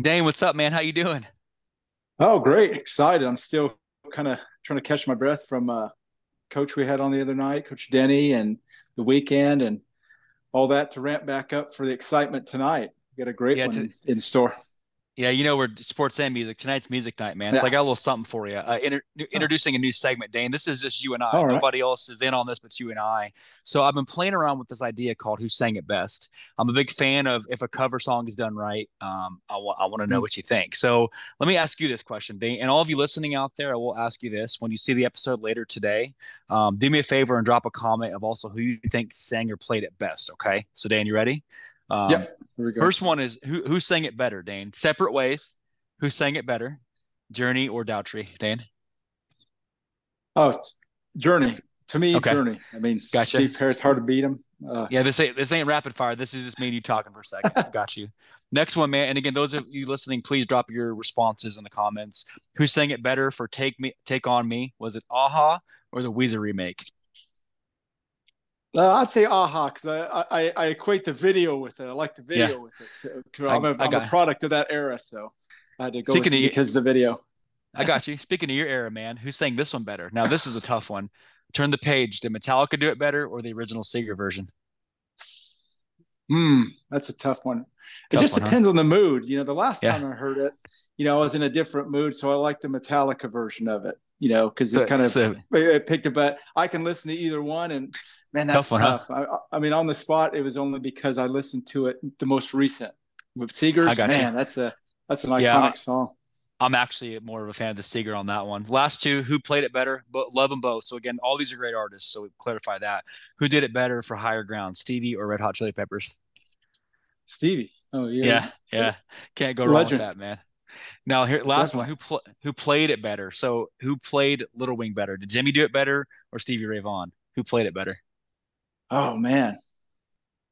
Dane, what's up, man? How you doing? Oh, great! Excited. I'm still kind of trying to catch my breath from uh, coach we had on the other night, Coach Denny, and the weekend, and all that to ramp back up for the excitement tonight. We got a great yeah, one to, in store. Yeah, you know we're sports and music. Tonight's music night, man. Yeah. So I got a little something for you. Uh, inter- introducing a new segment, Dane. This is just you and I. All Nobody right. else is in on this but you and I. So I've been playing around with this idea called "Who Sang It Best." I'm a big fan of if a cover song is done right. Um, I want I want to know mm. what you think. So let me ask you this question, Dane, and all of you listening out there. I will ask you this: When you see the episode later today, um, do me a favor and drop a comment of also who you think sang or played it best. Okay. So Dan, you ready? Um, yeah. First one is who who sang it better, Dane? Separate ways. Who sang it better, Journey or Daughtry, Dane? Oh, Journey. To me, okay. Journey. I mean, gotcha. Steve Harris, hard to beat him. Uh, yeah, this ain't this ain't rapid fire. This is just me and you talking for a second. Got you. Next one, man. And again, those of you listening, please drop your responses in the comments. Who sang it better for "Take Me, Take on Me"? Was it a-ha or the Weezer remake? Uh, I'd say a-ha because I, I, I equate the video with it. I like the video yeah. with it. So, I'm, a, I'm a product of that era, so I had to go Speaking with because the video. I got you. Speaking of your era, man, who's saying this one better? Now this is a tough one. Turn the page. Did Metallica do it better or the original Seger version? Hmm, that's a tough one. Tough it just one, depends huh? on the mood. You know, the last yeah. time I heard it, you know, I was in a different mood, so I like the Metallica version of it. You know, because it kind of so, it picked up. But I can listen to either one, and man, that's tough. One, tough. Huh? I, I, mean, on the spot, it was only because I listened to it the most recent with Segers. Man, you. that's a that's an iconic song. I'm actually more of a fan of the Seger on that one. Last two, who played it better? But love them both. So again, all these are great artists. So we clarify that. Who did it better for higher ground, Stevie or Red Hot Chili Peppers? Stevie. Oh yeah. Yeah, yeah. Can't go wrong with that, man. Now here, last Definitely. one. Who pl- who played it better? So who played Little Wing better? Did Jimi do it better or Stevie Ray Vaughan? Who played it better? Oh man,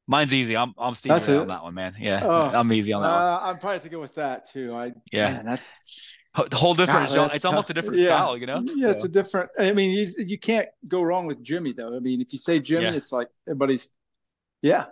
Mine's easy. I'm I'm Stevie Ray on that one, man. Yeah, oh, I'm easy on that uh, one. I'm probably to go with that too. I yeah, man, that's the whole different. God, it's tough. almost a different yeah. style, you know. Yeah, so. it's a different. I mean, you, you can't go wrong with Jimi though. I mean, if you say Jimi, yeah. it's like everybody's. Yeah.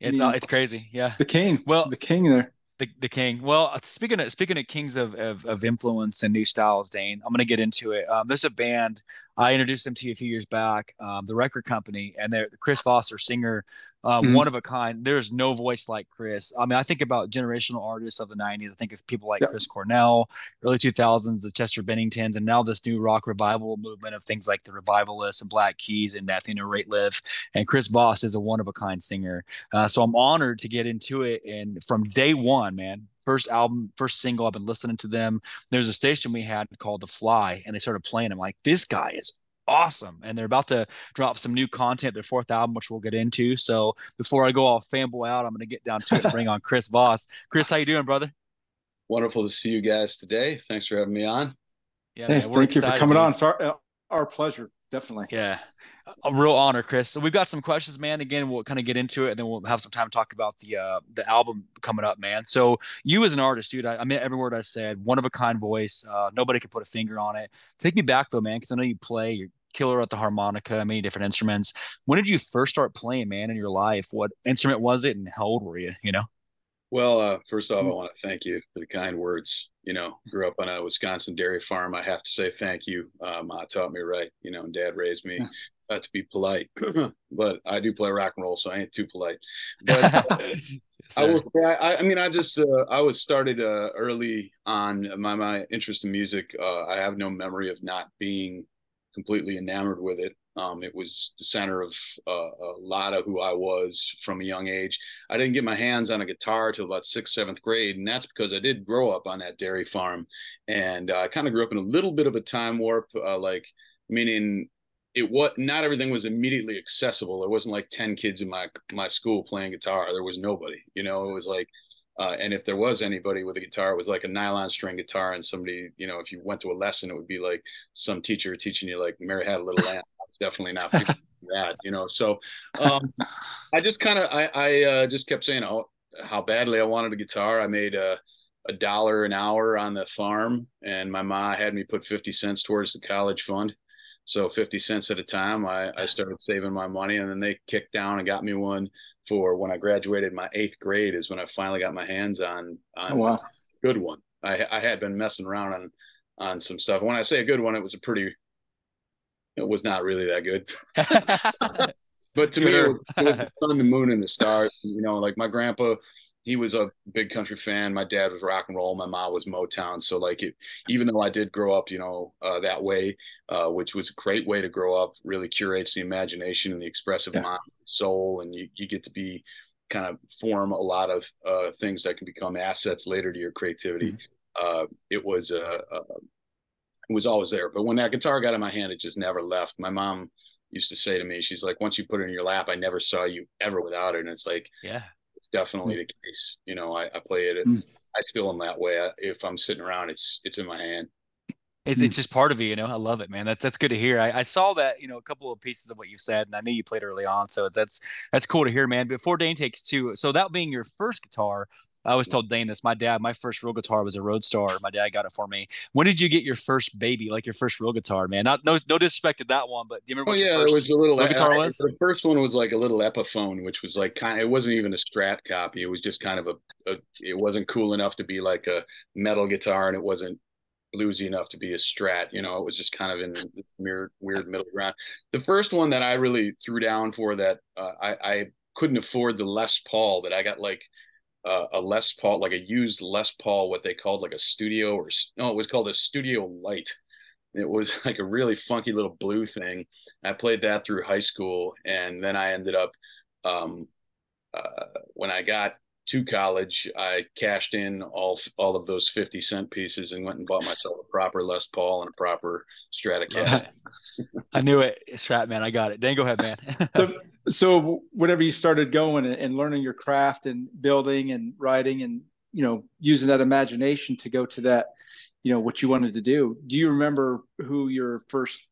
It's I mean, it's crazy. Yeah. The king. Well, the king there. The, the king. Well, uh, speaking of speaking of kings of, of, of influence and new styles, Dane, I'm going to get into it. Um, there's a band I introduced them to you a few years back, um, the record company, and they're Chris Foster, singer, um, mm-hmm. one of a kind. There's no voice like Chris. I mean, I think about generational artists of the '90s. I think of people like yep. Chris Cornell, early 2000s, the Chester Benningtons, and now this new rock revival movement of things like the Revivalists and Black Keys and Nathaniel Rateliff. And Chris Vos is a one of a kind singer. Uh, so I'm honored to get into it. And from day one, man, first album, first single. I've been listening to them. There's a station we had called The Fly, and they started playing. I'm like, this guy is awesome. And they're about to drop some new content, their fourth album, which we'll get into. So before I go all fanboy out, I'm going to get down to it and bring on Chris Vos. Chris, how you doing, brother? Wonderful to see you guys today. Thanks for having me on. Yeah, hey, man, thank you for coming on. Sorry, uh, our pleasure definitely. Yeah, a real honor, Chris. So we've got some questions, man. Again, we'll kind of get into it, and then we'll have some time to talk about the uh, the album coming up, man. So you as an artist, dude, I, I mean every word I said. One of a kind voice. Uh, nobody could put a finger on it. Take me back though, man, because I know you play. You're killer at the harmonica, many different instruments. When did you first start playing, man, in your life? What instrument was it, and how old were you? You know. Well, uh, first off, I want to thank you for the kind words. You know, grew up on a Wisconsin dairy farm. I have to say thank you. Uh, Ma taught me right. You know, and Dad raised me uh, to be polite. but I do play rock and roll, so I ain't too polite. But uh, I will. I, I, mean, I just uh, I was started uh, early on my my interest in music. I have no memory of not being completely enamored with it. Um, it was the center of uh, a lot of who I was from a young age. I didn't get my hands on a guitar till about sixth, seventh grade, and that's because I did grow up on that dairy farm, and uh, I kind of grew up in a little bit of a time warp, uh, like meaning it was not everything was immediately accessible. There wasn't like ten kids in my my school playing guitar. There was nobody, you know. It was like uh, and if there was anybody with a guitar, it was like a nylon string guitar. And somebody, you know, if you went to a lesson, it would be like some teacher teaching you like Mary had a little lamb. Definitely not that, you know. So um, I just kind of I, I uh, just kept saying oh, how badly I wanted a guitar. I made a a dollar an hour on the farm, and my mom had me put fifty cents towards the college fund. So fifty cents at a time, I, I started saving my money, and then they kicked down and got me one for when I graduated my eighth grade. Is when I finally got my hands on on oh, wow. a good one. I I had been messing around on on some stuff. When I say a good one, it was a pretty. It was not really that good. but to me, it was, it was the sun, the moon, and the stars. You know, like my grandpa he was a big country fan. My dad was rock and roll. My mom was Motown. So like it, even though I did grow up, you know, uh, that way, uh, which was a great way to grow up, really curates the imagination and the expressive yeah. mind, soul, and you, you get to be kind of form a lot of uh, things that can become assets later to your creativity. Mm-hmm. Uh, it was a, it was always there. But when that guitar got in my hand, it just never left. My mom used to say to me, she's like, once you put it in your lap, I never saw you ever without it. And it's like, yeah, it's definitely mm. the case. You know, I, I play it. Mm. I feel them that way. I, if I'm sitting around, it's it's in my hand. It's, it's just part of you, you know. I love it, man. That's that's good to hear. I, I saw that, you know, a couple of pieces of what you said, and I knew you played early on, so that's that's cool to hear, man. Before Dane takes two, so that being your first guitar, I always told Dane this. My dad, my first real guitar was a Roadstar. My dad got it for me. When did you get your first baby, like your first real guitar, man? Not no no disrespect to that one, but do you remember? Oh yeah, it was a little guitar I, was. The first one was like a little Epiphone, which was like kind. Of, it wasn't even a Strat copy. It was just kind of a, a. It wasn't cool enough to be like a metal guitar, and it wasn't bluesy enough to be a strat. You know, it was just kind of in the weird, weird middle ground. The first one that I really threw down for that uh, I, I couldn't afford the Les Paul that I got like uh, a Les Paul, like a used Les Paul, what they called like a studio or no, it was called a Studio Light. It was like a really funky little blue thing. I played that through high school, and then I ended up um, uh, when I got to college, I cashed in all all of those fifty cent pieces and went and bought myself a proper Les Paul and a proper Stratocaster. I knew it, Strat man. I got it. Then go ahead, man. so, so whenever you started going and learning your craft and building and writing and you know using that imagination to go to that, you know what you wanted to do. Do you remember who your first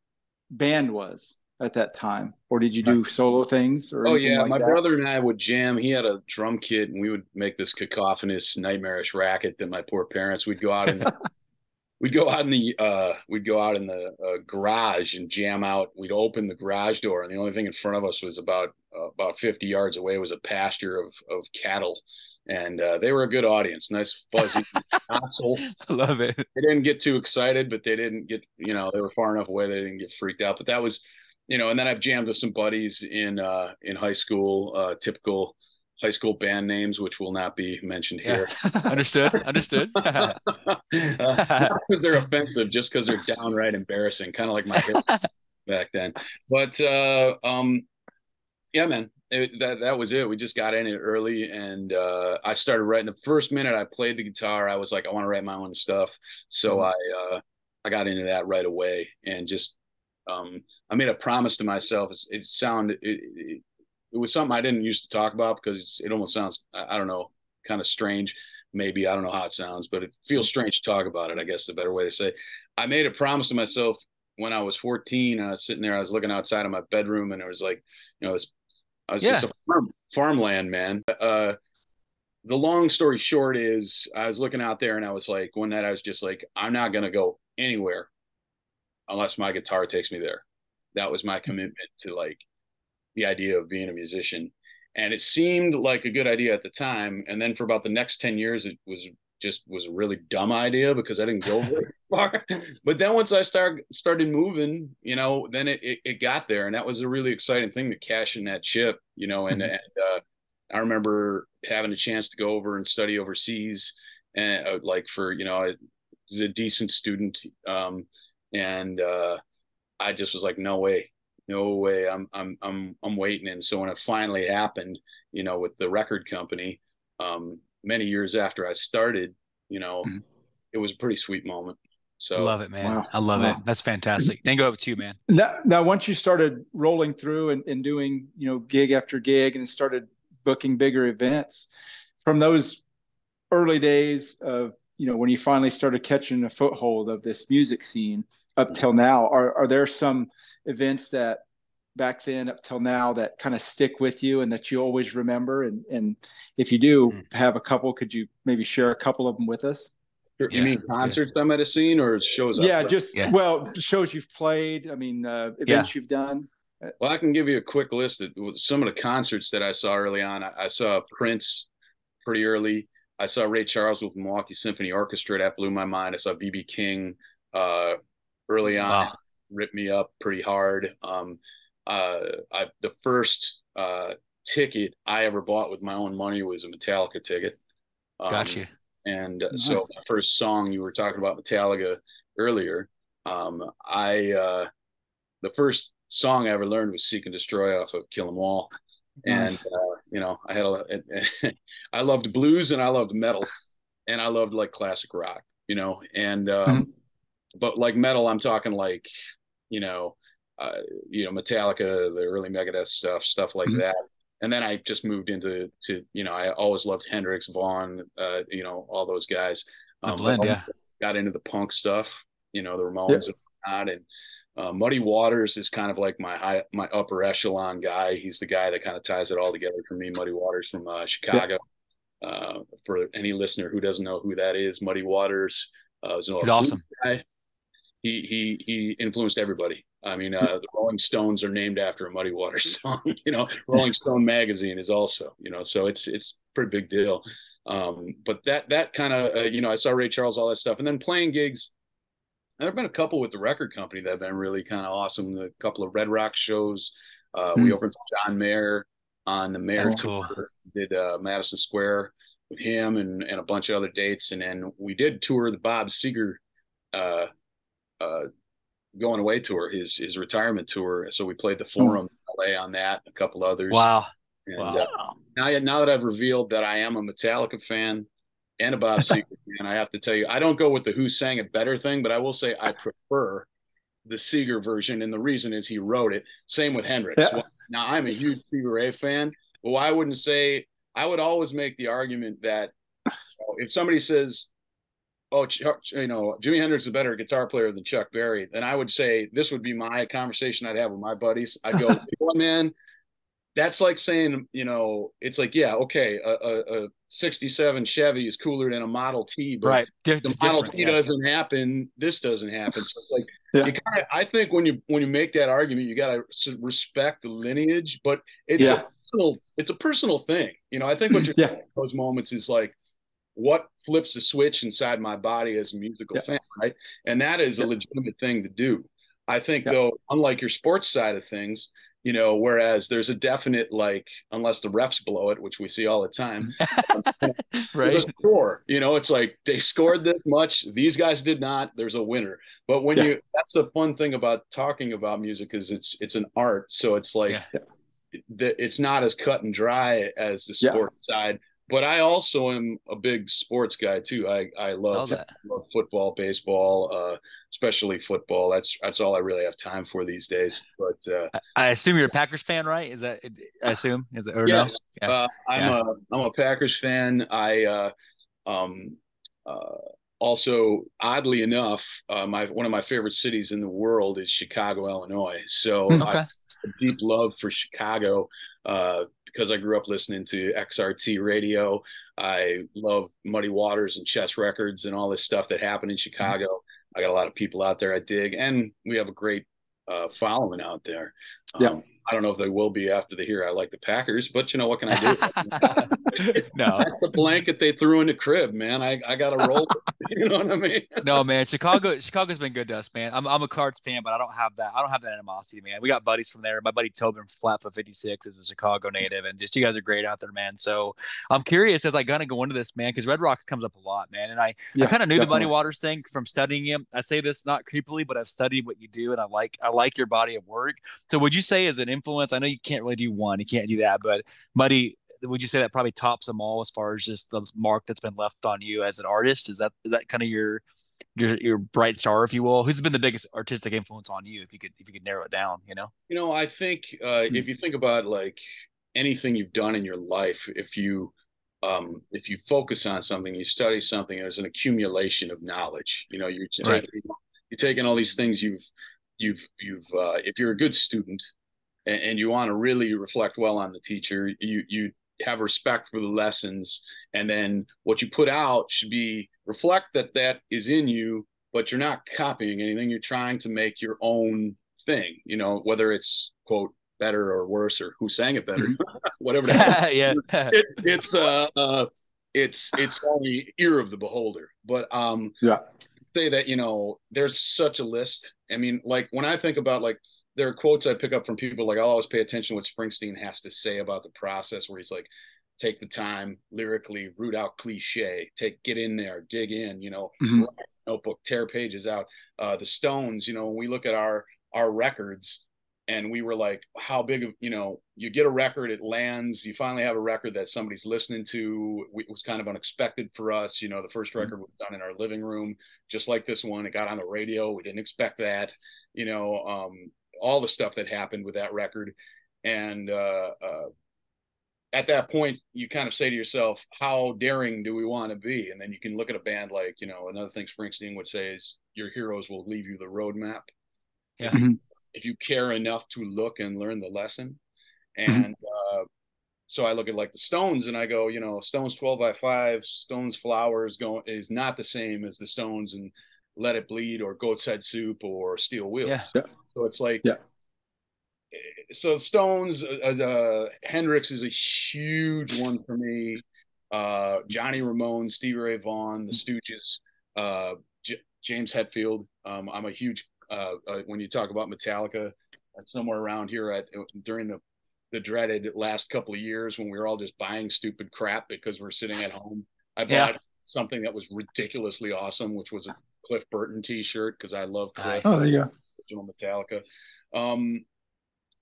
band was? At that time, or did you do solo things? Or oh yeah, like my that? brother and I would jam. He had a drum kit, and we would make this cacophonous, nightmarish racket that my poor parents. would go out and we'd go out in the uh, we'd go out in the uh, garage and jam out. We'd open the garage door, and the only thing in front of us was about uh, about fifty yards away was a pasture of of cattle and uh, they were a good audience. Nice fuzzy console. I love it. They didn't get too excited, but they didn't get you know they were far enough away they didn't get freaked out. But that was you know, and then I've jammed with some buddies in uh, in high school, uh, typical high school band names, which will not be mentioned here. Yeah. understood. Understood. uh, because they're offensive, just because they're downright embarrassing, kind of like my back then. But uh, um, yeah, man, it, that that was it. We just got in it early, and uh, I started writing. The first minute I played the guitar, I was like, I want to write my own stuff. So mm-hmm. I uh, I got into that right away, and just um, I made a promise to myself. It's, it sounded it, it, it, was something I didn't used to talk about because it almost sounds I, I don't know kind of strange. Maybe I don't know how it sounds, but it feels strange to talk about it. I guess the better way to say. I made a promise to myself when I was 14. I was sitting there. I was looking outside of my bedroom, and it was like, you know, it's, I was yeah. it's a farm, farmland, man. Uh, the long story short is, I was looking out there, and I was like, one night I was just like, I'm not gonna go anywhere unless my guitar takes me there. That was my commitment to like the idea of being a musician. And it seemed like a good idea at the time. And then for about the next 10 years, it was just was a really dumb idea because I didn't go very far. But then once I start started moving, you know, then it, it, it, got there. And that was a really exciting thing to cash in that chip, you know, and, mm-hmm. and uh, I remember having a chance to go over and study overseas and uh, like for, you know, I was a decent student. Um, and uh, I just was like, no way, no way, I'm I'm I'm I'm waiting. And so when it finally happened, you know, with the record company, um, many years after I started, you know, mm-hmm. it was a pretty sweet moment. So love it, man. Wow. I love wow. it. That's fantastic. Then go over to you, man. Now, now, once you started rolling through and, and doing, you know, gig after gig and started booking bigger events from those early days of, you know, when you finally started catching a foothold of this music scene, up till now are are there some events that back then up till now that kind of stick with you and that you always remember? And and if you do mm. have a couple, could you maybe share a couple of them with us? You yeah, mean concerts good. I might have seen or shows? Yeah, just yeah. well, shows you've played. I mean, uh, events yeah. you've done. Well, I can give you a quick list of some of the concerts that I saw early on. I, I saw Prince pretty early. I saw Ray Charles with Milwaukee Symphony Orchestra. That blew my mind. I saw BB King uh, early on. Wow. Ripped me up pretty hard. Um, uh, I, the first uh, ticket I ever bought with my own money was a Metallica ticket. Um, gotcha. And nice. so the first song you were talking about Metallica earlier, um, I uh, the first song I ever learned was "Seek and Destroy" off of Kill 'Em All, nice. and uh, you know I had a I loved blues and I loved metal, and I loved like classic rock, you know, and um, mm-hmm. But like metal, I'm talking like you know, uh, you know Metallica, the early Megadeth stuff, stuff like mm-hmm. that and then I just moved into to you know I always loved Hendrix, Vaughan, uh, you know all those guys. Um, blend, yeah. Got into the punk stuff, you know the Ramones and whatnot, and uh, Muddy Waters is kind of like my high, my upper echelon guy. He's the guy that kind of ties it all together for me. Muddy Waters from uh, Chicago. Yeah. Uh, for any listener who doesn't know who that is, Muddy Waters uh, was He's awesome. Guy. He he he influenced everybody. I mean, uh, the Rolling Stones are named after a Muddy Waters song. you know, Rolling Stone magazine is also, you know, so it's it's pretty big deal. Um, but that that kind of, uh, you know, I saw Ray Charles, all that stuff, and then playing gigs. There have been a couple with the record company that have been really kind of awesome. A couple of Red Rock shows. Uh, mm-hmm. We hmm. opened for John Mayer on the Mayer That's tour. Cool. Did uh, Madison Square with him and and a bunch of other dates, and then we did tour the Bob Seger uh, going away tour, his his retirement tour. So we played the hmm. Forum LA on that, a couple others. Wow. And, wow. Uh, now, now that I've revealed that I am a Metallica fan and a Bob Seger fan, I have to tell you, I don't go with the "Who Sang It Better" thing, but I will say I prefer the Seger version, and the reason is he wrote it. Same with Hendrix. Yeah. Well, now I'm a huge Stevie Ray fan, but I wouldn't say I would always make the argument that you know, if somebody says oh, Chuck, you know, Jimi Hendrix is a better guitar player than Chuck Berry, then I would say this would be my conversation I'd have with my buddies. I'd go, man, that's like saying, you know, it's like, yeah, okay, a, a, a 67 Chevy is cooler than a Model T, but right. the Model T yeah. doesn't happen. This doesn't happen. So it's like, yeah. you kinda, I think when you when you make that argument, you got to respect the lineage, but it's yeah. a personal, it's a personal thing. You know, I think what you're yeah. those moments is like, what flips the switch inside my body as a musical yeah. fan, right? And that is yeah. a legitimate thing to do. I think yeah. though, unlike your sports side of things, you know, whereas there's a definite like, unless the refs blow it, which we see all the time, right? Score, you know, it's like they scored this much, these guys did not. There's a winner. But when you, that's the fun thing about talking about music is it's it's an art, so it's like. It's not as cut and dry as the sports side, but I also am a big sports guy too. I I love, love football, baseball, uh, especially football. That's that's all I really have time for these days. But uh, I assume you're a Packers fan, right? Is that I assume is it or yes, no? Yeah. Uh, I'm yeah. a I'm a Packers fan. I uh, um, uh, also oddly enough, uh, my one of my favorite cities in the world is Chicago, Illinois. So hmm, okay. I have a deep love for Chicago. Because I grew up listening to XRT radio. I love Muddy Waters and Chess Records and all this stuff that happened in Chicago. I got a lot of people out there I dig, and we have a great uh, following out there. Um, yeah. I don't know if they will be after they hear I like the Packers, but you know what can I do? no, that's the blanket they threw in the crib, man. I, I got to roll. you know what I mean? no, man. Chicago Chicago's been good to us, man. I'm I'm a Cards fan, but I don't have that. I don't have that animosity, man. We got buddies from there. My buddy Tobin Flatfoot 56 is a Chicago native, and just you guys are great out there, man. So I'm curious as I kind of go into this, man, because Red Rocks comes up a lot, man. And I yeah, I kind of knew definitely. the Muddy Waters thing from studying him. I say this not creepily, but I've studied what you do, and I like I like your body of work. So would you say as an influence? I know you can't really do one, you can't do that, but Muddy, would you say that probably tops them all as far as just the mark that's been left on you as an artist? Is that is that kind of your your your bright star, if you will? Who's been the biggest artistic influence on you, if you could if you could narrow it down? You know, you know, I think uh, hmm. if you think about like anything you've done in your life, if you um, if you focus on something, you study something, there's an accumulation of knowledge. You know, you're taking, right. you're taking all these things you've you've you've uh, if you're a good student and, and you want to really reflect well on the teacher, you you have respect for the lessons, and then what you put out should be reflect that that is in you, but you're not copying anything. You're trying to make your own thing. You know, whether it's quote better or worse or who sang it better, whatever. yeah, it, it's uh, uh, it's it's only ear of the beholder. But um, yeah, say that you know there's such a list. I mean, like when I think about like there are quotes I pick up from people like I'll always pay attention to what Springsteen has to say about the process where he's like take the time lyrically root out cliche take get in there dig in you know mm-hmm. notebook tear pages out uh the stones you know when we look at our our records and we were like how big of you know you get a record it lands you finally have a record that somebody's listening to it was kind of unexpected for us you know the first mm-hmm. record was done in our living room just like this one it got on the radio we didn't expect that you know um all the stuff that happened with that record and uh, uh at that point you kind of say to yourself how daring do we want to be and then you can look at a band like you know another thing springsteen would say is your heroes will leave you the roadmap yeah mm-hmm. if you care enough to look and learn the lesson mm-hmm. and mm-hmm. uh, so i look at like the stones and i go you know stones 12 by 5 stones flowers going is not the same as the stones and let it bleed or goat's head soup or steel wheels yeah. so it's like yeah so Stones as uh, uh, Hendrix is a huge one for me. Uh, Johnny Ramone, Stevie Ray Vaughan, the Stooges, uh, J- James Hetfield. Um, I'm a huge uh, uh, when you talk about Metallica, somewhere around here at during the the dreaded last couple of years when we were all just buying stupid crap because we're sitting at home. I bought yeah. something that was ridiculously awesome, which was a Cliff Burton T-shirt because I love Cliff. Oh, yeah, original Metallica. Um,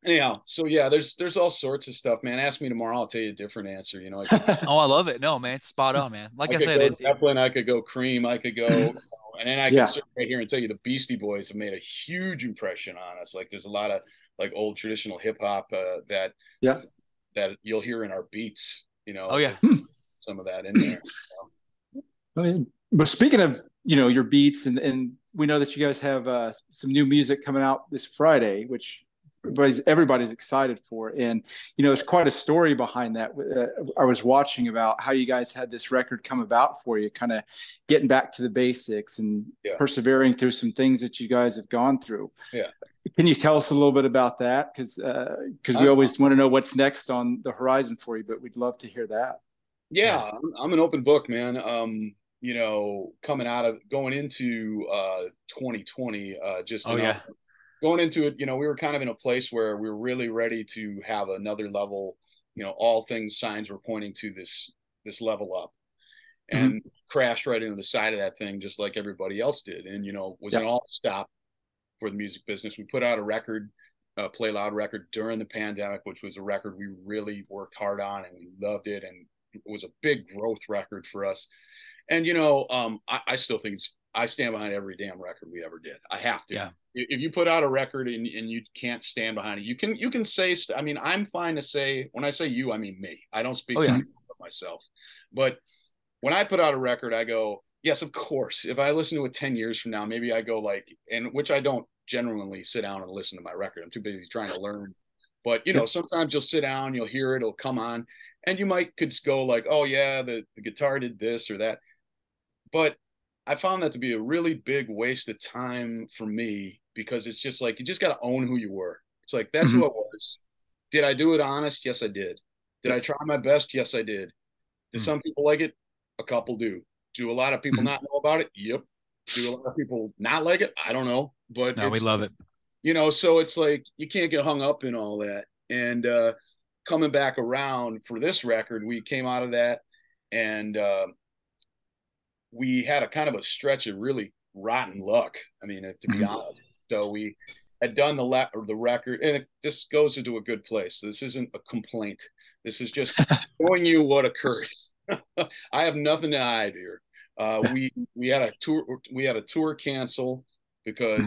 anyhow so yeah there's there's all sorts of stuff man. Ask me tomorrow i'll tell you a different answer you know I oh i love it. No man it's spot on man. Like i, I said it's Zeppelin, i could go cream i could go and then i can yeah. sit right here and tell you the beastie boys have made a huge impression on us. Like there's a lot of like old traditional hip-hop uh, that yeah. that you'll hear in our beats you know oh yeah. some of that in there. I mean, but speaking of you know your beats and and we know that you guys have uh, some new music coming out this friday which everybody's everybody's excited for. And you know there's quite a story behind that uh, i was watching about how you guys had this record come about for you kind of getting back to the basics and yeah. persevering through some things that you guys have gone through. Yeah. Can you tell us a little bit about that? Because because uh, we always want to know what's next on the horizon for you but we'd love to hear that. Yeah, yeah. i'm an open book man. Um you know coming out of going into uh 2020 uh just oh, yeah going into it, you know, we were kind of in a place where we were really ready to have another level. You know, all things signs were pointing to this this level up, mm-hmm. and mm-hmm. crashed right into the side of that thing, just like everybody else did. And you know, was an all stop for the music business. We put out a record, a Play Loud record during the pandemic, which was a record we really worked hard on, and we loved it, and it was a big growth record for us. And you know, um, I, I still think it's I stand behind every damn record we ever did. I have to. Yeah. If you put out a record and, and you can't stand behind it, you can you can say. I mean, I'm fine to say when I say you, I mean me. I don't speak oh, yeah. myself. But when I put out a record, I go, yes, of course. If I listen to it ten years from now, maybe I go like, and which I don't genuinely sit down and listen to my record. I'm too busy trying to learn. But you know, sometimes you'll sit down, you'll hear it, it'll come on, and you might could go like, oh yeah, the, the guitar did this or that. But I found that to be a really big waste of time for me because it's just like you just got to own who you were. It's like that's mm-hmm. who I was. Did I do it honest? Yes, I did. Did I try my best? Yes, I did. Do mm-hmm. some people like it? A couple do. Do a lot of people mm-hmm. not know about it? Yep. Do a lot of people not like it? I don't know. But no, we love it. You know, so it's like you can't get hung up in all that. And uh coming back around for this record, we came out of that and uh we had a kind of a stretch of really rotten luck. I mean, to be mm-hmm. honest. So we had done the le- the record, and it just goes into a good place. This isn't a complaint. This is just showing you what occurred. I have nothing to hide here. Uh, we we had a tour we had a tour cancel because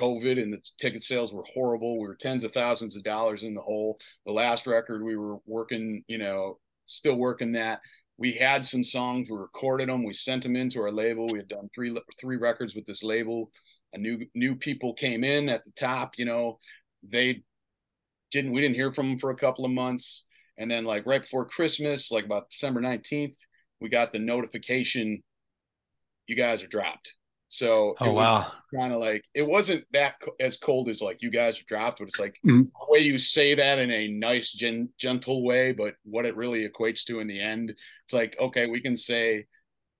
mm-hmm. COVID and the ticket sales were horrible. We were tens of thousands of dollars in the hole. The last record we were working, you know, still working that we had some songs, we recorded them, we sent them into our label. We had done three three records with this label. A new new people came in at the top, you know, they didn't we didn't hear from them for a couple of months. And then like right before Christmas, like about December 19th, we got the notification you guys are dropped. So oh wow, kind of like it wasn't that co- as cold as like you guys are dropped, but it's like mm-hmm. the way you say that in a nice, gen- gentle way, but what it really equates to in the end, it's like okay, we can say,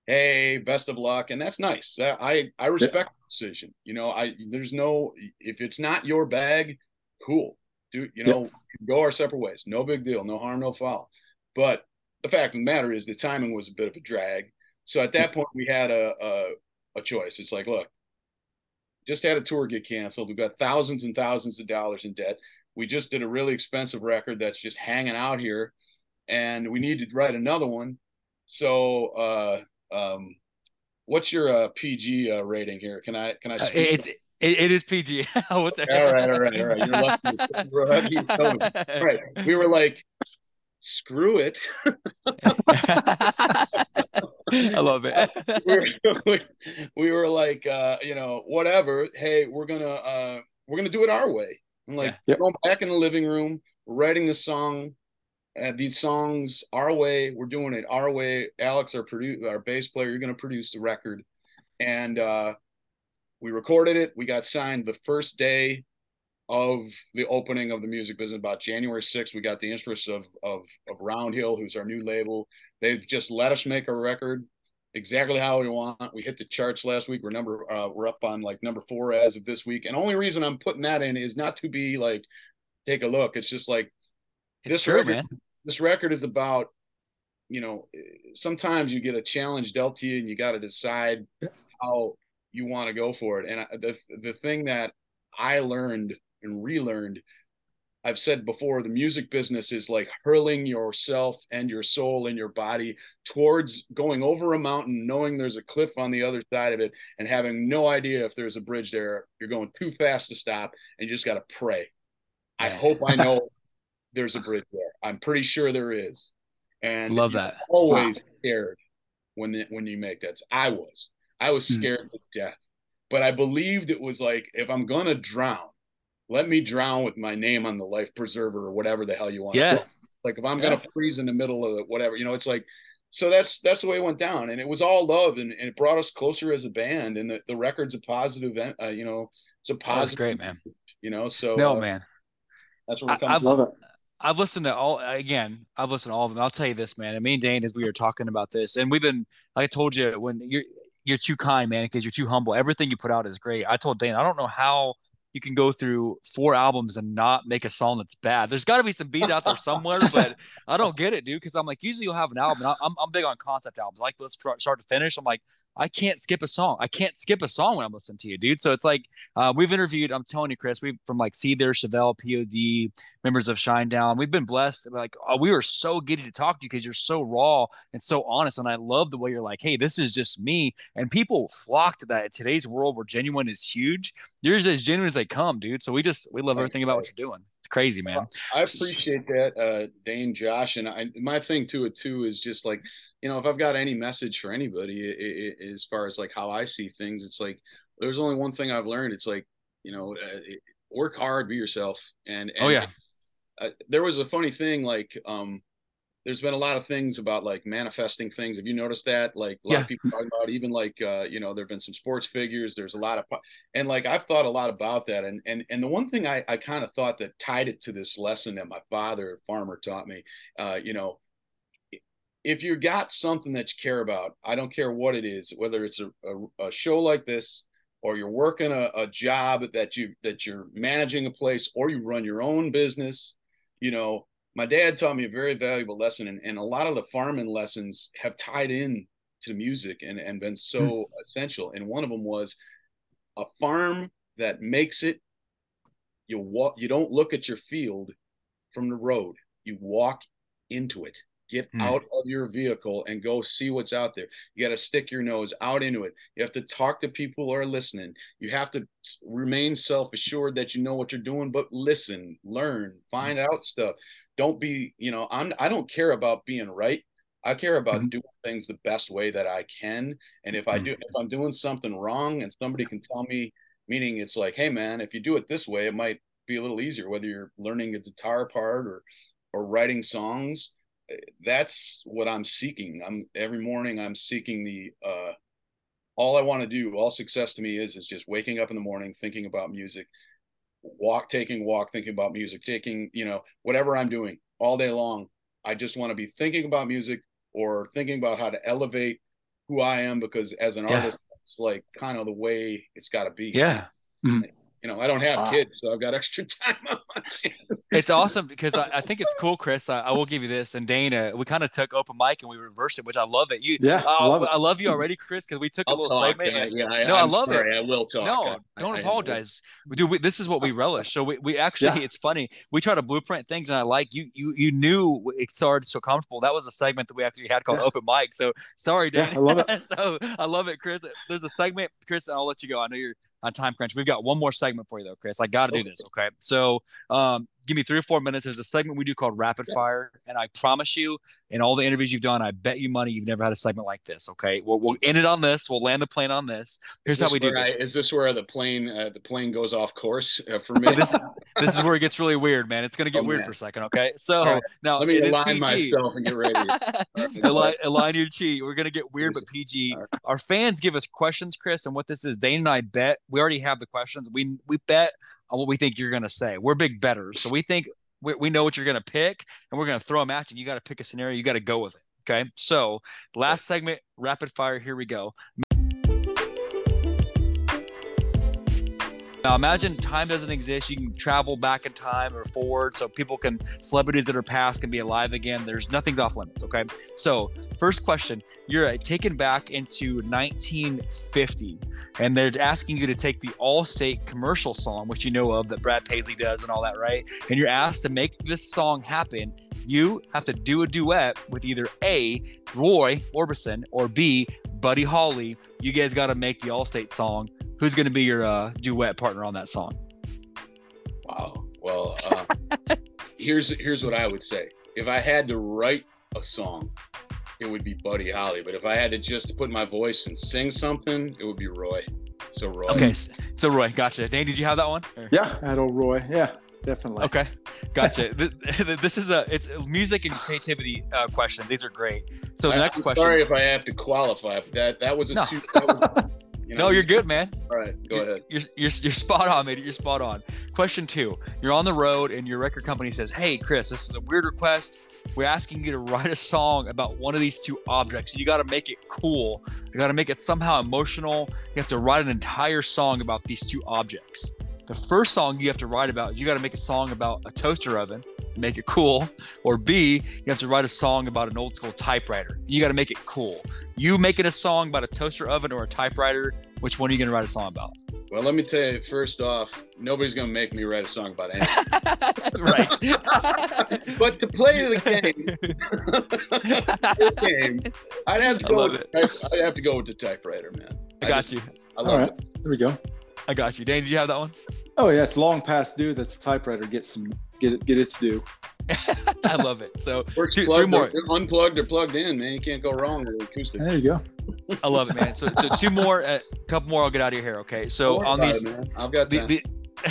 "Hey, best of luck," and that's nice. I I respect yeah. the decision. You know, I there's no if it's not your bag, cool, do you know yeah. go our separate ways, no big deal, no harm, no foul. But the fact of the matter is, the timing was a bit of a drag. So at that point, we had a, a a choice. It's like, look, just had a tour get canceled. We've got thousands and thousands of dollars in debt. We just did a really expensive record that's just hanging out here, and we need to write another one. So, uh, um, what's your uh, PG uh, rating here? Can I can I? Uh, it's it, it is PG. What's that? All right, all right, all right. You're lucky. All right. We were like, screw it. I love it. we, were, we, were like, uh, you know, whatever. Hey, we're gonna uh, we're gonna do it our way. I'm like, yeah. going back in the living room, writing the song, uh, these songs our way. We're doing it our way. Alex, our produce, our bass player, you're gonna produce the record, and uh, we recorded it. We got signed the first day of the opening of the music business about January 6th. We got the interest of, of, of Round Hill, who's our new label. They've just let us make a record exactly how we want. We hit the charts last week. We're number uh, we're up on like number four as of this week. And only reason I'm putting that in is not to be like take a look. It's just like it's this true, record, man. This record is about you know sometimes you get a challenge dealt to you and you got to decide how you want to go for it. And the the thing that I learned and relearned I've said before, the music business is like hurling yourself and your soul and your body towards going over a mountain, knowing there's a cliff on the other side of it, and having no idea if there's a bridge there. You're going too fast to stop, and you just got to pray. I hope I know there's a bridge there. I'm pretty sure there is. And love that. Always wow. scared when the, when you make that. I was. I was hmm. scared mm. to death, but I believed it was like if I'm gonna drown let me drown with my name on the life preserver or whatever the hell you want. Yeah. Like if I'm yeah. gonna freeze in the middle of it, whatever, you know, it's like so that's that's the way it went down. And it was all love and, and it brought us closer as a band. And the, the record's a positive uh, you know, it's a positive great, man. You know, so no uh, man. That's what we're I've, love it. I've listened to all again. I've listened to all of them. I'll tell you this, man. And me and Dane, as we were talking about this, and we've been, like I told you, when you're you're too kind, man, because you're too humble. Everything you put out is great. I told Dane, I don't know how you can go through four albums and not make a song that's bad. There's got to be some beats out there somewhere, but I don't get it, dude. Because I'm like, usually you'll have an album. I'm, I'm big on concept albums, like let's start to finish. I'm like, I can't skip a song. I can't skip a song when I'm listening to you, dude. So it's like uh, we've interviewed. I'm telling you, Chris, we from like Seether, Chevelle, POD, members of Shinedown. We've been blessed. Like oh, we were so giddy to talk to you because you're so raw and so honest. And I love the way you're like, hey, this is just me. And people flock to that in today's world where genuine is huge. You're as genuine as they come, dude. So we just we love everything about what you're doing. It's crazy, man. I appreciate that, uh, Dane, Josh, and I, my thing to it too is just like you know, if I've got any message for anybody it, it, as far as like how I see things, it's like there's only one thing I've learned. It's like you know, uh, work hard, be yourself, and, and oh yeah. Uh, there was a funny thing like um there's been a lot of things about like manifesting things. Have you noticed that? Like a lot yeah. of people talking about even like uh, you know, there've been some sports figures. There's a lot of and like I've thought a lot about that. And and and the one thing I, I kind of thought that tied it to this lesson that my father, farmer, taught me, uh, you know, if you got something that you care about, I don't care what it is, whether it's a, a, a show like this, or you're working a, a, job that you that you're managing a place, or you run your own business. You know, my dad taught me a very valuable lesson, and, and a lot of the farming lessons have tied in to music and, and been so mm. essential. And one of them was a farm that makes it. You walk. You don't look at your field from the road. You walk into it Get mm. out of your vehicle and go see what's out there. You got to stick your nose out into it. You have to talk to people who are listening. You have to remain self assured that you know what you're doing, but listen, learn, find out stuff. Don't be, you know, I'm, I don't care about being right. I care about mm-hmm. doing things the best way that I can. And if I do, if I'm doing something wrong and somebody can tell me, meaning it's like, hey man, if you do it this way, it might be a little easier, whether you're learning a guitar part or or writing songs. That's what I'm seeking. I'm every morning I'm seeking the uh all I want to do, all success to me is is just waking up in the morning thinking about music, walk, taking walk, thinking about music, taking, you know, whatever I'm doing all day long. I just want to be thinking about music or thinking about how to elevate who I am because as an yeah. artist, it's like kind of the way it's got to be. Yeah. Mm-hmm you know, I don't have wow. kids, so I've got extra time on my hands. It's awesome because I, I think it's cool, Chris. I, I, will give you this. And Dana, we kind of took open mic and we reversed it, which I love it. You, yeah, I uh, love, it. I love you already, Chris, because we took I'll a little talk, segment. Yeah, yeah no, I'm i love sorry, it. I will talk. No, don't apologize, dude. We, this is what we relish. So we, we actually, yeah. it's funny. We try to blueprint things, and I like you. You you knew it started so comfortable. That was a segment that we actually had called yeah. open mic. So sorry, Dana. I love it. so I love it, Chris. There's a segment, Chris. I'll let you go. I know you're on time crunch. We've got one more segment for you though, Chris. I got to do this. Okay. So um, give me three or four minutes. There's a segment we do called rapid fire, and I promise you, in all the interviews you've done, I bet you money you've never had a segment like this. Okay, we'll, we'll end it on this. We'll land the plane on this. Here's this how we do this. I, is this where the plane uh, the plane goes off course uh, for me? this, this is where it gets really weird, man. It's gonna get oh, weird man. for a second. Okay, so right. now let me align myself and get ready. align, align your chi. We're gonna get weird, but PG. Right. Our fans give us questions, Chris, and what this is. Dane and I bet we already have the questions. We we bet on what we think you're gonna say. We're big betters, so we think we, we know what you're going to pick and we're going to throw a match and you got to pick a scenario. You got to go with it. Okay. So last segment, rapid fire. Here we go. Now imagine time doesn't exist. You can travel back in time or forward, so people can celebrities that are past can be alive again. There's nothing's off limits. Okay. So first question: You're uh, taken back into 1950, and they're asking you to take the Allstate commercial song, which you know of that Brad Paisley does and all that, right? And you're asked to make this song happen. You have to do a duet with either A. Roy Orbison or B. Buddy Holly. You guys got to make the Allstate song Who's going to be your uh, duet partner on that song? Wow. Well, uh, here's here's what I would say. If I had to write a song, it would be Buddy Holly. But if I had to just put my voice and sing something, it would be Roy. So Roy. Okay, so Roy, gotcha. Dane, did you have that one? Or? Yeah, I had old Roy. Yeah, definitely. Okay, gotcha. this is a it's music and creativity uh, question. These are great. So the next I'm question. Sorry if I have to qualify. That that was a no. two. Was, You know, no, you're good, man. All right, go you're, ahead. You're, you're, you're spot on, mate. You're spot on. Question two: You're on the road, and your record company says, "Hey, Chris, this is a weird request. We're asking you to write a song about one of these two objects. You got to make it cool. You got to make it somehow emotional. You have to write an entire song about these two objects. The first song you have to write about, is you got to make a song about a toaster oven." make it cool. Or B, you have to write a song about an old school typewriter. You got to make it cool. You making a song about a toaster oven or a typewriter, which one are you going to write a song about? Well, let me tell you, first off, nobody's going to make me write a song about anything. right. but to play the game, game I'd have to go. With, I'd have to go with the typewriter, man. I, I got just, you. I love All right. it. There we go. I got you. Dane, did you have that one? Oh yeah, it's long past due that the typewriter gets some get it get its due. I love it. So Works two, three more. unplugged or plugged in, man. You can't go wrong with acoustic. There you go. I love it, man. So, so two more, a uh, couple more. I'll get out of your hair. Okay. So on these, it, I've got the, the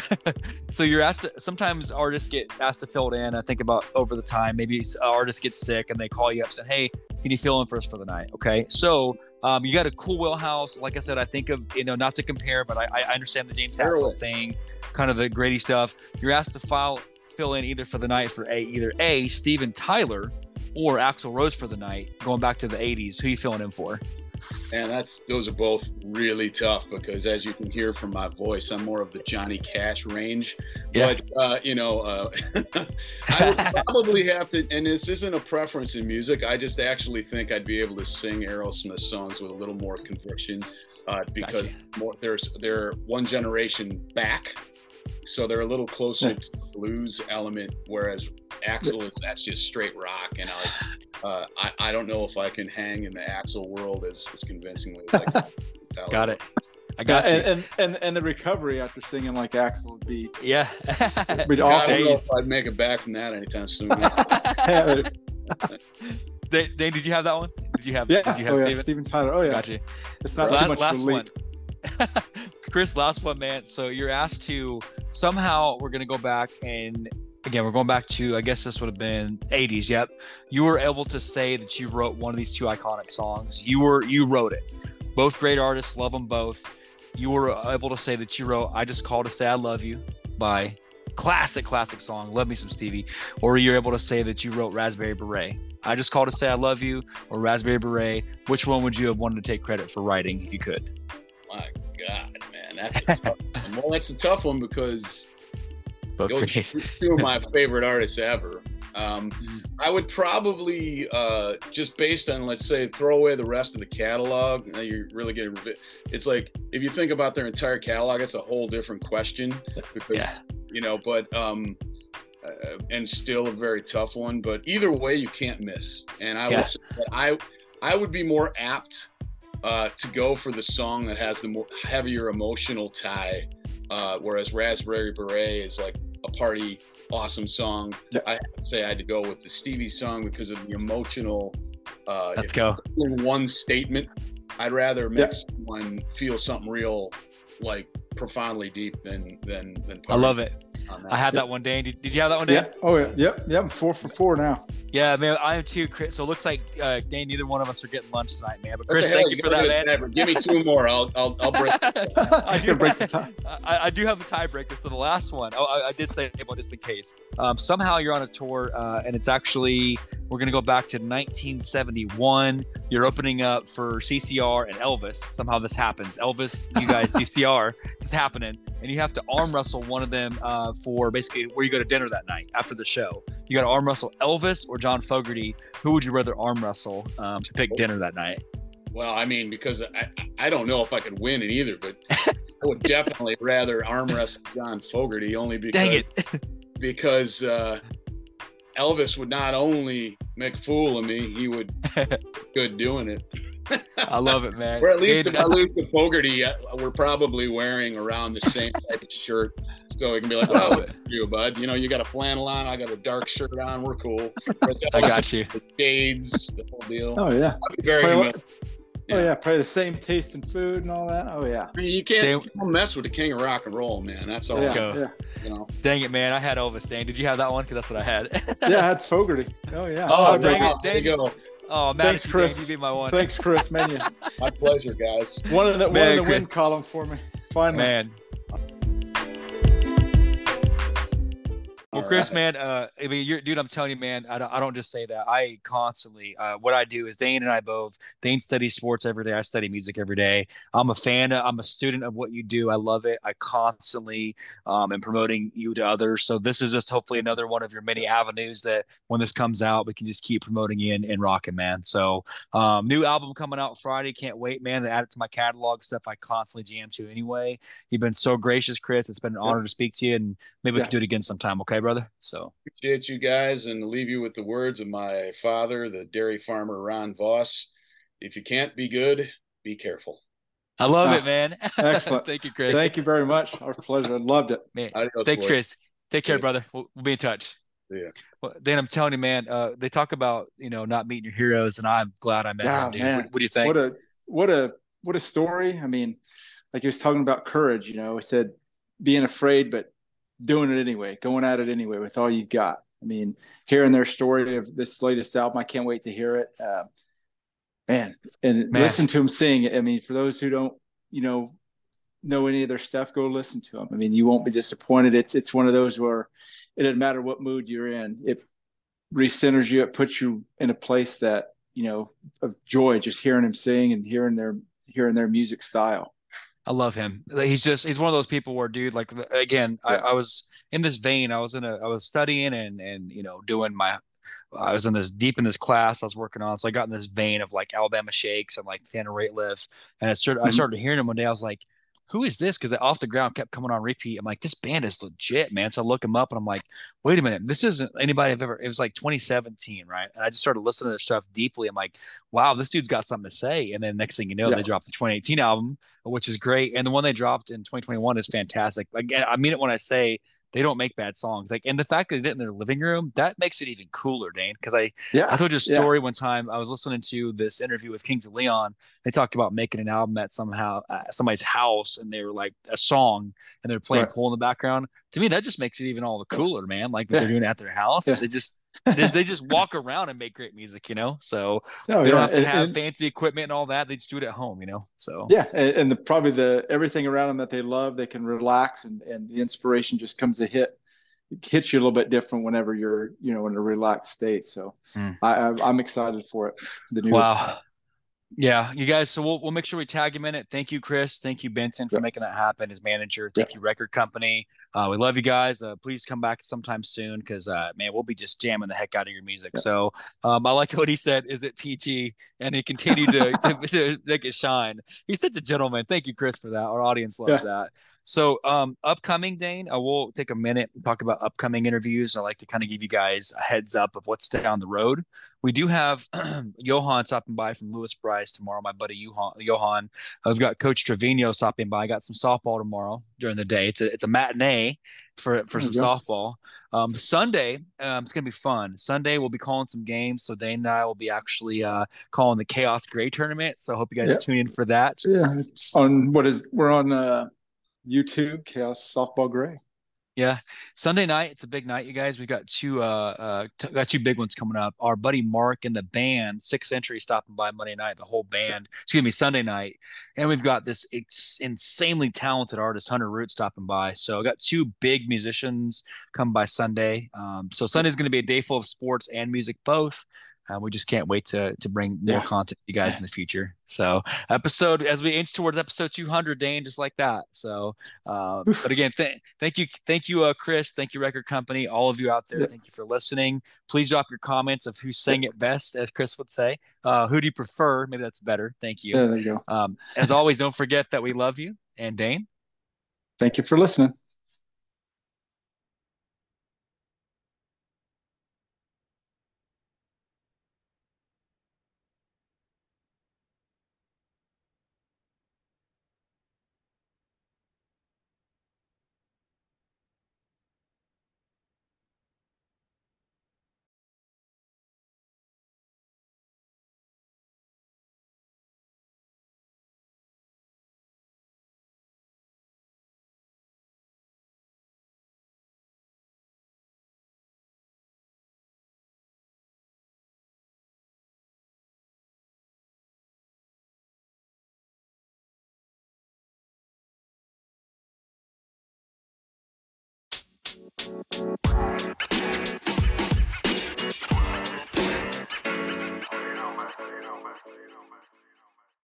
so you're asked. To, sometimes artists get asked to fill it in. I think about over the time. Maybe artists get sick and they call you up saying, "Hey, can you fill in for us for the night?" Okay. So um, you got a cool wheelhouse. Like I said, I think of you know not to compare, but I, I understand the James Hetfield thing, kind of the Grady stuff. You're asked to file fill in either for the night for a either a Steven Tyler or Axl Rose for the night. Going back to the '80s, who you filling in for? And that's those are both really tough because as you can hear from my voice, I'm more of the Johnny Cash range. Yeah. But uh, you know, uh, I would probably have to. And this isn't a preference in music. I just actually think I'd be able to sing Aerosmith songs with a little more conviction uh, because gotcha. more there's they're one generation back so they're a little closer yeah. to the blues element, whereas Axl is that's just straight rock. And I, uh, I, I don't know if I can hang in the Axl world as, as convincingly as I can. got it. I got you. And, and and the recovery after singing like Axl would be yeah, be awesome. I don't know if I'd make it back from that anytime soon. Dane, did you have that one? Did you have? Yeah. Did you have oh, yeah. Steven Tyler? Oh yeah. Got you. It's not last, too much last one. Chris, last one, man. So you're asked to somehow we're gonna go back and again we're going back to I guess this would have been 80s. Yep, you were able to say that you wrote one of these two iconic songs. You were you wrote it. Both great artists, love them both. You were able to say that you wrote "I Just Called to Say I Love You" by classic, classic song. Love me some Stevie. Or you're able to say that you wrote Raspberry Beret. I just called to say I love you or Raspberry Beret. Which one would you have wanted to take credit for writing if you could? My God, man, that's a tough one. Well, that's a tough one because Both those two of my favorite artists ever. Um, I would probably uh, just based on let's say throw away the rest of the catalog. And you're really getting it's like if you think about their entire catalog, it's a whole different question because yeah. you know. But um, uh, and still a very tough one. But either way, you can't miss. And I yeah. would say that I I would be more apt uh, to go for the song that has the more heavier emotional tie, uh, whereas Raspberry Beret is like a party awesome song. Yeah. I have to say I had to go with the Stevie song because of the emotional. Uh, Let's go. One statement. I'd rather make yeah. someone feel something real, like profoundly deep than than than. Party. I love it. I had yep. that one, Dan. Did, did, you have that one, Dan? Yeah. Oh, yeah. Yep. Yep. Four for four now. Yeah, man. I am too, Chris. So it looks like uh, Dan, neither one of us are getting lunch tonight, man. But Chris, thank you for that, man. Never. Give me two more. I'll I'll, I'll break. I do break the tie. I, I, do have a tiebreaker for the last one. Oh, I, I did say about just in case. Um, somehow you're on a tour, uh, and it's actually we're gonna go back to 1971. You're opening up for CCR and Elvis. Somehow this happens. Elvis, you guys, CCR, it's happening and you have to arm wrestle one of them uh, for basically where you go to dinner that night after the show. You got to arm wrestle Elvis or John Fogerty. Who would you rather arm wrestle um, to pick dinner that night? Well, I mean, because I, I don't know if I could win in either, but I would definitely rather arm wrestle John Fogerty only because because uh, Elvis would not only make a fool of me, he would good doing it. I love it, man. or at least if I lose to Fogerty, uh, we're probably wearing around the same type of shirt. So we can be like, oh, you, bud. You know, you got a flannel on, I got a dark shirt on. We're cool. I got you. The shades, the whole deal. Oh yeah. very yeah. Oh yeah, probably the same taste in food and all that. Oh yeah. I mean, you can't, you can't mess with the king of rock and roll, man. That's all. Let's go. Yeah. You know. Dang it, man! I had Elvis. Dang, did you have that one? Because that's what I had. yeah, I had Fogerty. Oh yeah. Oh, dang it! Dang it. Go. Oh, man, thanks, Chris. You be my one. Thanks, Chris. Man, my pleasure, guys. One in the, man, one in the win column for me. Finally, man. Well, Chris, man, uh, I mean, you're, dude, I'm telling you, man, I don't, I don't just say that. I constantly, uh, what I do is Dane and I both, Dane studies sports every day. I study music every day. I'm a fan. Of, I'm a student of what you do. I love it. I constantly um, am promoting you to others. So this is just hopefully another one of your many avenues that when this comes out, we can just keep promoting you and, and rocking, man. So um, new album coming out Friday. Can't wait, man, to add it to my catalog stuff I constantly jam to anyway. You've been so gracious, Chris. It's been an honor to speak to you and maybe we can do it again sometime. Okay, brother. So appreciate you guys and leave you with the words of my father, the dairy farmer Ron Vos. If you can't be good, be careful. I love it, man. Excellent. Thank you, Chris. Thank you very much. Our pleasure. I loved it. Man, thanks, Chris. Take care, brother. We'll, we'll, be in touch. Yeah. Well, Dan, I'm telling you, man. Uh, they talk about you know not meeting your heroes, and I'm glad I met yeah, them. Man. What, what, do you think? What a what a what a story. I mean, like he was talking about courage. You know, he said being afraid, but doing it anyway, going at it anyway with all you've got. I mean, hearing their story of this latest album, I can't wait to hear it. Uh, man, and man. listen to them sing. I mean, for those who don't, you know, know any of their stuff, go listen to them. I mean, you won't be disappointed. It's it's one of those where it doesn't matter what mood you're in. It recenters you. It puts you in a place that you know of joy. Just hearing them sing and hearing their hearing their music style. I love him. He's just he's one of those people where, dude, like again, yeah. I, I, was in this vein. I was in a I was studying and and you know doing my. I was in this deep in this class I was working on, so I got in this vein of like Alabama Shakes and like Nathaniel Rateliff, and I started mm-hmm. I started hearing him one day. I was like, who is this? Because off the ground kept coming on repeat. I'm like, this band is legit, man. So I look them up and I'm like, wait a minute, this isn't anybody I've ever. It was like 2017, right? And I just started listening to their stuff deeply. I'm like, wow, this dude's got something to say. And then next thing you know, yeah. they dropped the 2018 album, which is great, and the one they dropped in 2021 is fantastic. Again, I mean it when I say they don't make bad songs. Like, and the fact that they did it in their living room, that makes it even cooler, Dane. Because I, yeah, I told you a story yeah. one time. I was listening to this interview with Kings of Leon. They talked about making an album at somehow uh, somebody's house, and they were like a song, and they're playing right. pool in the background. to me that just makes it even all the cooler, man. Like yeah. they're doing it at their house. Yeah. They just they, they, just walk around and make great music, you know. So oh, they don't have to and, have and, fancy equipment and all that. They just do it at home, you know. So yeah, and, and the, probably the everything around them that they love, they can relax, and and the inspiration just comes to hit it hits you a little bit different whenever you're you know in a relaxed state. So mm. I, I'm excited for it. The new wow. Yeah, you guys. So we'll we'll make sure we tag him in it. Thank you, Chris. Thank you, Benson, for making that happen. His manager. Thank you, record company. Uh, we love you guys. Uh, please come back sometime soon because uh, man, we'll be just jamming the heck out of your music. So um, I like what he said. Is it PG? And he continued to, to, to make it shine. He's such a gentleman. Thank you, Chris, for that. Our audience loves that. So, um, upcoming, Dane, I will take a minute and talk about upcoming interviews. I like to kind of give you guys a heads up of what's down the road. We do have Johan stopping by from Lewis Bryce tomorrow. My buddy Johan. Johan. I've got Coach Trevino stopping by. I got some softball tomorrow during the day. It's a it's a matinee for for some softball. Um, Sunday, um, it's gonna be fun. Sunday we'll be calling some games. So Dane and I will be actually uh, calling the Chaos Gray tournament. So I hope you guys tune in for that. Yeah, on what is we're on. Uh YouTube Chaos Softball Gray. Yeah, Sunday night it's a big night, you guys. We got two uh, uh t- got two big ones coming up. Our buddy Mark and the band Six Century stopping by Monday night. The whole band, excuse me, Sunday night, and we've got this ex- insanely talented artist Hunter Root stopping by. So I got two big musicians come by Sunday. Um, so Sunday's going to be a day full of sports and music both. Uh, we just can't wait to to bring more yeah. content to you guys in the future. So episode as we inch towards episode 200, Dane, just like that. So, uh, but again, th- thank you, thank you, uh, Chris. Thank you, record company, all of you out there. Yeah. Thank you for listening. Please drop your comments of who sang it best, as Chris would say. Uh, who do you prefer? Maybe that's better. Thank you. Yeah, there you go. Um, as always, don't forget that we love you. And Dane, thank you for listening.